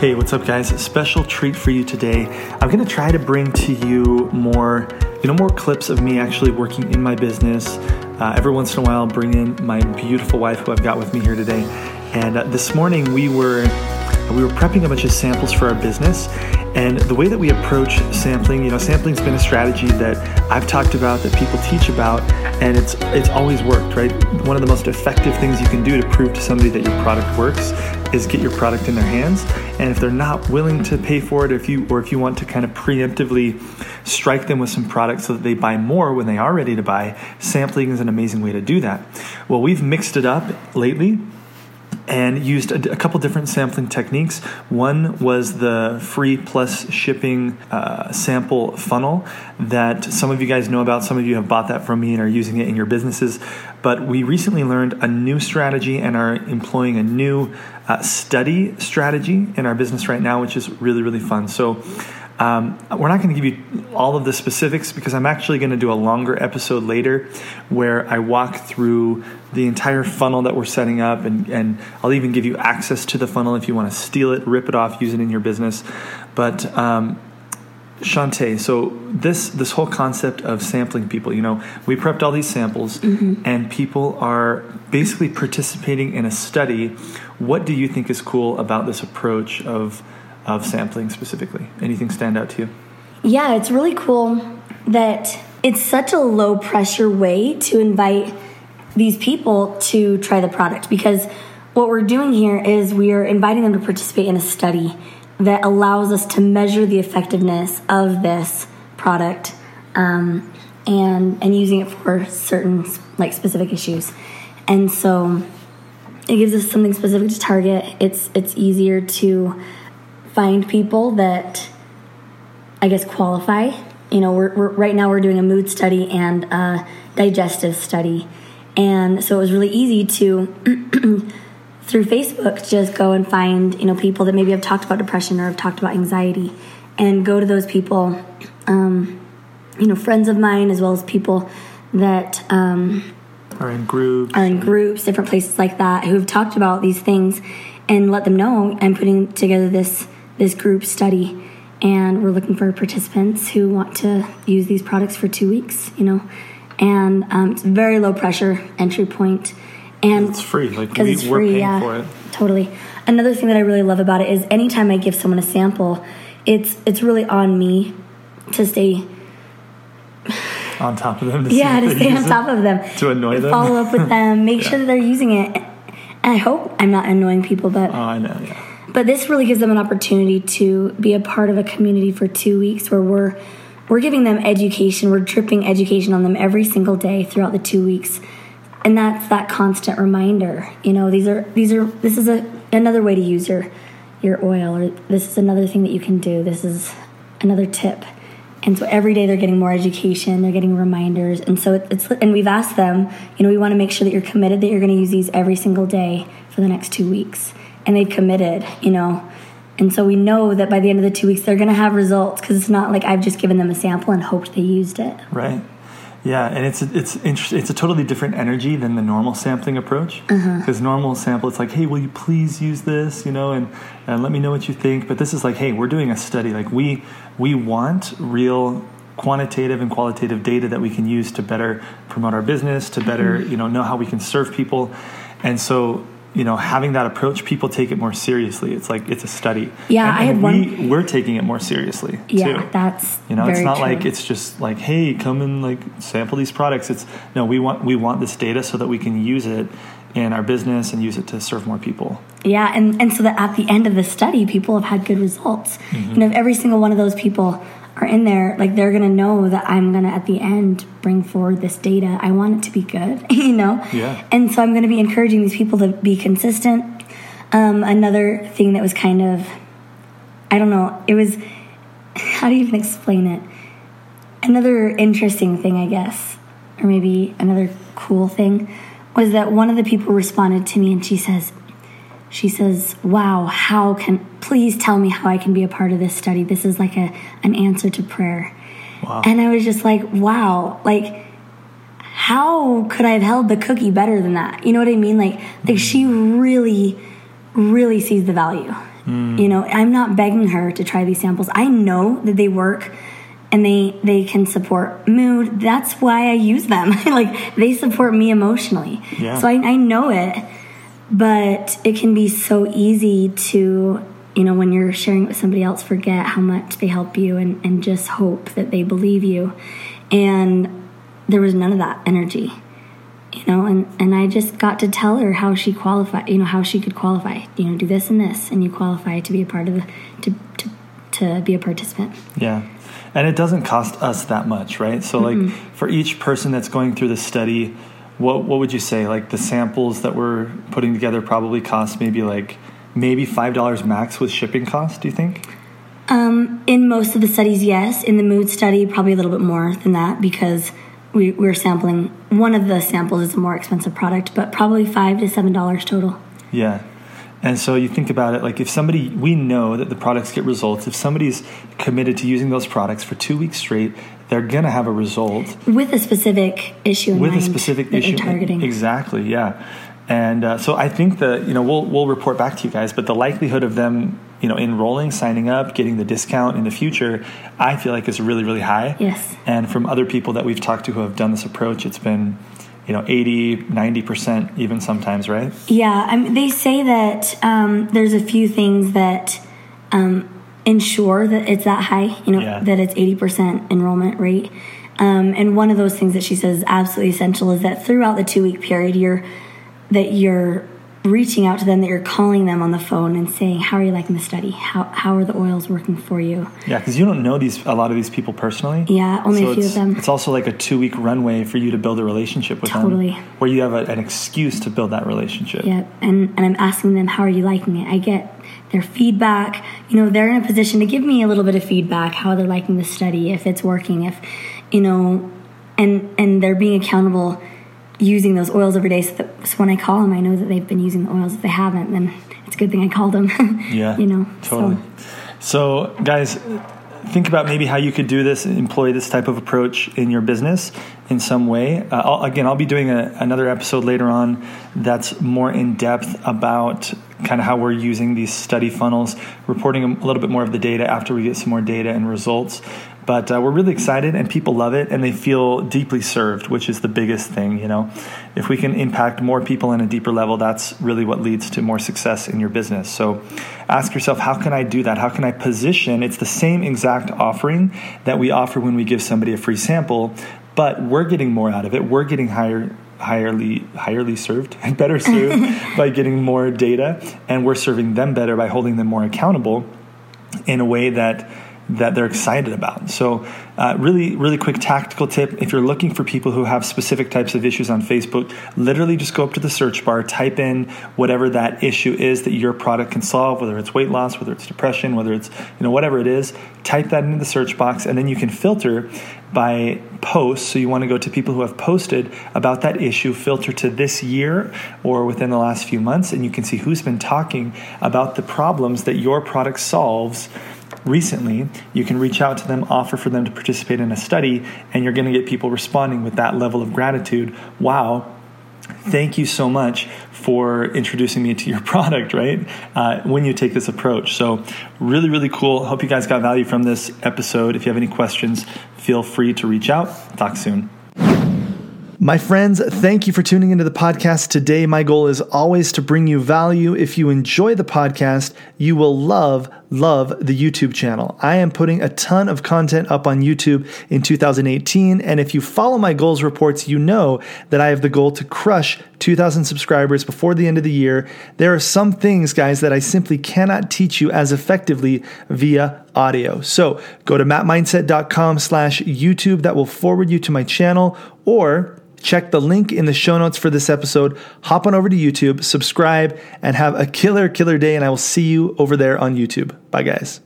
Hey, what's up, guys? Special treat for you today. I'm to try to bring to you more, you know, more clips of me actually working in my business. Uh, every once in a while, bring in my beautiful wife, who I've got with me here today. And uh, this morning, we were we were prepping a bunch of samples for our business. And the way that we approach sampling, you know, sampling's been a strategy that I've talked about, that people teach about, and it's it's always worked, right? One of the most effective things you can do to prove to somebody that your product works is get your product in their hands. And if they're not willing to pay for it, if you or if you want to kind of preemptively strike them with some products so that they buy more when they are ready to buy, sampling is an amazing way to do that. Well, we've mixed it up lately and used a, a, couple different sampling techniques. One was the free plus shipping uh, sample funnel that some of you guys know about. Some of you have bought that from me and are using it in your businesses. But we recently learned a new strategy and are employing a new uh, study strategy in our business right now, which is really, really fun. So, um, we're not going to give you all of the specifics because I'm actually going to do a longer episode later where I walk through the entire funnel that we're setting up, and, and I'll even give you access to the funnel if you want to steal it, rip it off, use it in your business. But um, Shantae, so this this whole concept of sampling people, you know, we prepped all these samples, mm-hmm. and people are basically participating in a study. What do you think is cool about this approach of of sampling specifically? Anything stand out to you? Yeah, it's really cool that it's such a low pressure way to invite these people to try the product because what we're doing here is we are inviting them to participate in a study that allows us to measure the effectiveness of this product um, and and using it for certain like specific issues and so it gives us something specific to target it's it's easier to find people that I guess qualify. You know, we're, we're, right now we're doing a mood study and a digestive study, and so it was really easy to through Facebook just go and find you know people that maybe have talked about depression or have talked about anxiety, and go to those people, um, you know, friends of mine as well as people that. Um, are in groups are in groups different places like that who have talked about these things and let them know i'm putting together this this group study and we're looking for participants who want to use these products for two weeks you know? And um, it's very low pressure entry point and it's free like we, it's free, yeah, for it. totally. Another thing that i really love about it is anytime i give someone a sample it's it's really on me to stay on top of them yeah to stay on top of them. To annoy them? follow up with them make yeah. sure that they're using it. And i hope i'm not annoying people but oh i know yeah but this really gives them an opportunity to be a part of a community for two weeks where we're we're giving them education, we're dripping education on them every single day throughout the two weeks. And that's that constant reminder. You know, these are these are this is a another way to use your your oil or this is another thing that you can do. This is another tip. And so every day they're getting more education, they're getting reminders. And so it's, and we've asked them, you know, we want to make sure that you're committed that you're going to use these every single day for the next two weeks and they've committed, you know. And so we know that by the end of the two weeks, they're going to have results because it's not like I've just given them a sample and hoped they used it. Right. Yeah, and it's it's interesting. It's a totally different energy than the normal sampling approach. Because uh-huh. normal sample, it's like, hey, will you please use this? You know, and and let me know what you think. But this is like, hey, we're doing a study. Like we we want real quantitative and qualitative data that we can use to better promote our business, to better mm-hmm. you know know how we can serve people. And so you know having that approach people take it more seriously it's like it's a study yeah and, I had we, one... we're taking it more seriously yeah too. that's you know it's not true. like it's just like hey come and like sample these products it's no we want we want this data so that we can use it in our business and use it to serve more people yeah and and so that at the end of the study people have had good results mm-hmm. you know every single one of those people are in there, like they're gonna know that I'm gonna at the end bring forward this data. I want it to be good, you know. Yeah. And so I'm gonna be encouraging these people to be consistent. Um, another thing that was kind of, I don't know, it was, how do you even explain it? Another interesting thing, I guess, or maybe another cool thing, was that one of the people responded to me and she says, she says, Wow, how can, please tell me how I can be a part of this study. This is like a, an answer to prayer. Wow. And I was just like, Wow, like, how could I have held the cookie better than that? You know what I mean? Like, like she really really sees the value. Hmm. You know, I'm not begging her to try these samples. I know that they work and they they can support mood. That's why I use them. like they support me emotionally. Yeah. So I, I know it, but it can be so easy to you know when you're sharing it with somebody else forget how much they help you and, and just hope that they believe you and there was none of that energy you know and, and i just got to tell her how she qualified you know how she could qualify you know do this and this and you qualify to be a part of the to, to, to be a participant Yeah. And it doesn't cost us that much, right? So, like, mm-hmm. for each person that's going through the study, what, what would you say? Like, the samples that we're putting together probably cost maybe like maybe $5 max with shipping costs, do you think? Um, in most of the studies, yes. In the mood study, probably a little bit more than that because we, we're sampling one of the samples is a more expensive product, but probably five to seven dollars total. Yeah. And so you think about it like if somebody, we know that the products get results. If somebody's committed to using those products for two weeks straight, they're going to have a result with a specific issue in with a specific issue. targeting. Exactly, yeah. And uh, so I think that, you know, we'll, we'll report back to you guys, but the likelihood of them, you know, enrolling, signing up, getting the discount in the future, I feel like is really, really high. Yes. And from other people that we've talked to who have done this approach, it's been, you know, 80, 90% even sometimes, right? Yeah, I mean, they say that um, there's a few things that um, ensure that it's that high. You know, Yeah. that it's eighty percent enrollment rate. Um, and one of those things that she says is absolutely essential is that throughout the two week period, you're that you're reaching out to them, that you're calling them on the phone and saying, "How are you liking the study? How how are the oils working for you?" Yeah, because you don't know these a lot of these people personally. Yeah, only so a few of them. It's also like a two week runway for you to build a relationship with Totally. them, where you have a, an excuse to build that relationship. Yeah, and, and I'm asking them, how are you liking it? I get their feedback. You know, they're in a position to give me a little bit of feedback, how they're liking the study, if it's working, if, you know, and and they're being accountable using those oils every day. So, that, so when I call them, I know that they've been using the oils. If they haven't, then it's a good thing I called them. Yeah, you know, totally. So, So, guys, think about maybe how you could do this, employ this type of approach in your business in some way. Uh, I'll, again, I'll be doing a, another episode later on that's more in depth about kind of how we're using these study funnels, reporting a little bit more of the data after we get some more data and results. But uh, we're really excited, and people love it, and they feel deeply served, which is the biggest thing. You know, if we can impact more people in a deeper level, that's really what leads to more success in your business. So, ask yourself, how can I do that? How can I position? It's the same exact offering that we offer when we give somebody a free sample, but we're getting more out of it. We're getting higher higherly higherly served and better served by getting more data and we're serving them better by holding them more accountable in a way that that they're excited about. So, uh, really, really quick tactical tip: if you're looking for people who have specific types of issues on Facebook, literally just go up to the search bar, type in whatever that issue is that your product can solve, whether it's weight loss, whether it's depression, whether it's you know whatever it is. Type that into the search box, and then you can filter by posts. So you want to go to people who have posted about that issue, filter to this year or within the last few months, and you can see who's been talking about the problems that your product solves recently, you can reach out to them, offer for them to participate in a study, and you're going to get people responding with that level of gratitude. Wow, thank you so much for introducing me to your product, right? Uh, when you take this approach. So, really, really cool. Hope you guys got value from this episode. If you have any questions, feel free to reach out. Talk soon. My friends, thank you for tuning into the podcast today. My goal is always to bring you value. If you enjoy the podcast, you will love, love the YouTube channel. I am putting a ton of content up on YouTube in 2018. And if you follow my goals reports, you know that I have the goal to crush 2,000 subscribers before the end of the year. There are some things, guys, that I simply cannot teach you as effectively via audio. So go to mattmindset.com slash YouTube. That will forward you to my channel or Check the link in the show notes for this episode. Hop on over to YouTube, subscribe, and have a killer, killer day. And I will see you over there on YouTube. Bye, guys.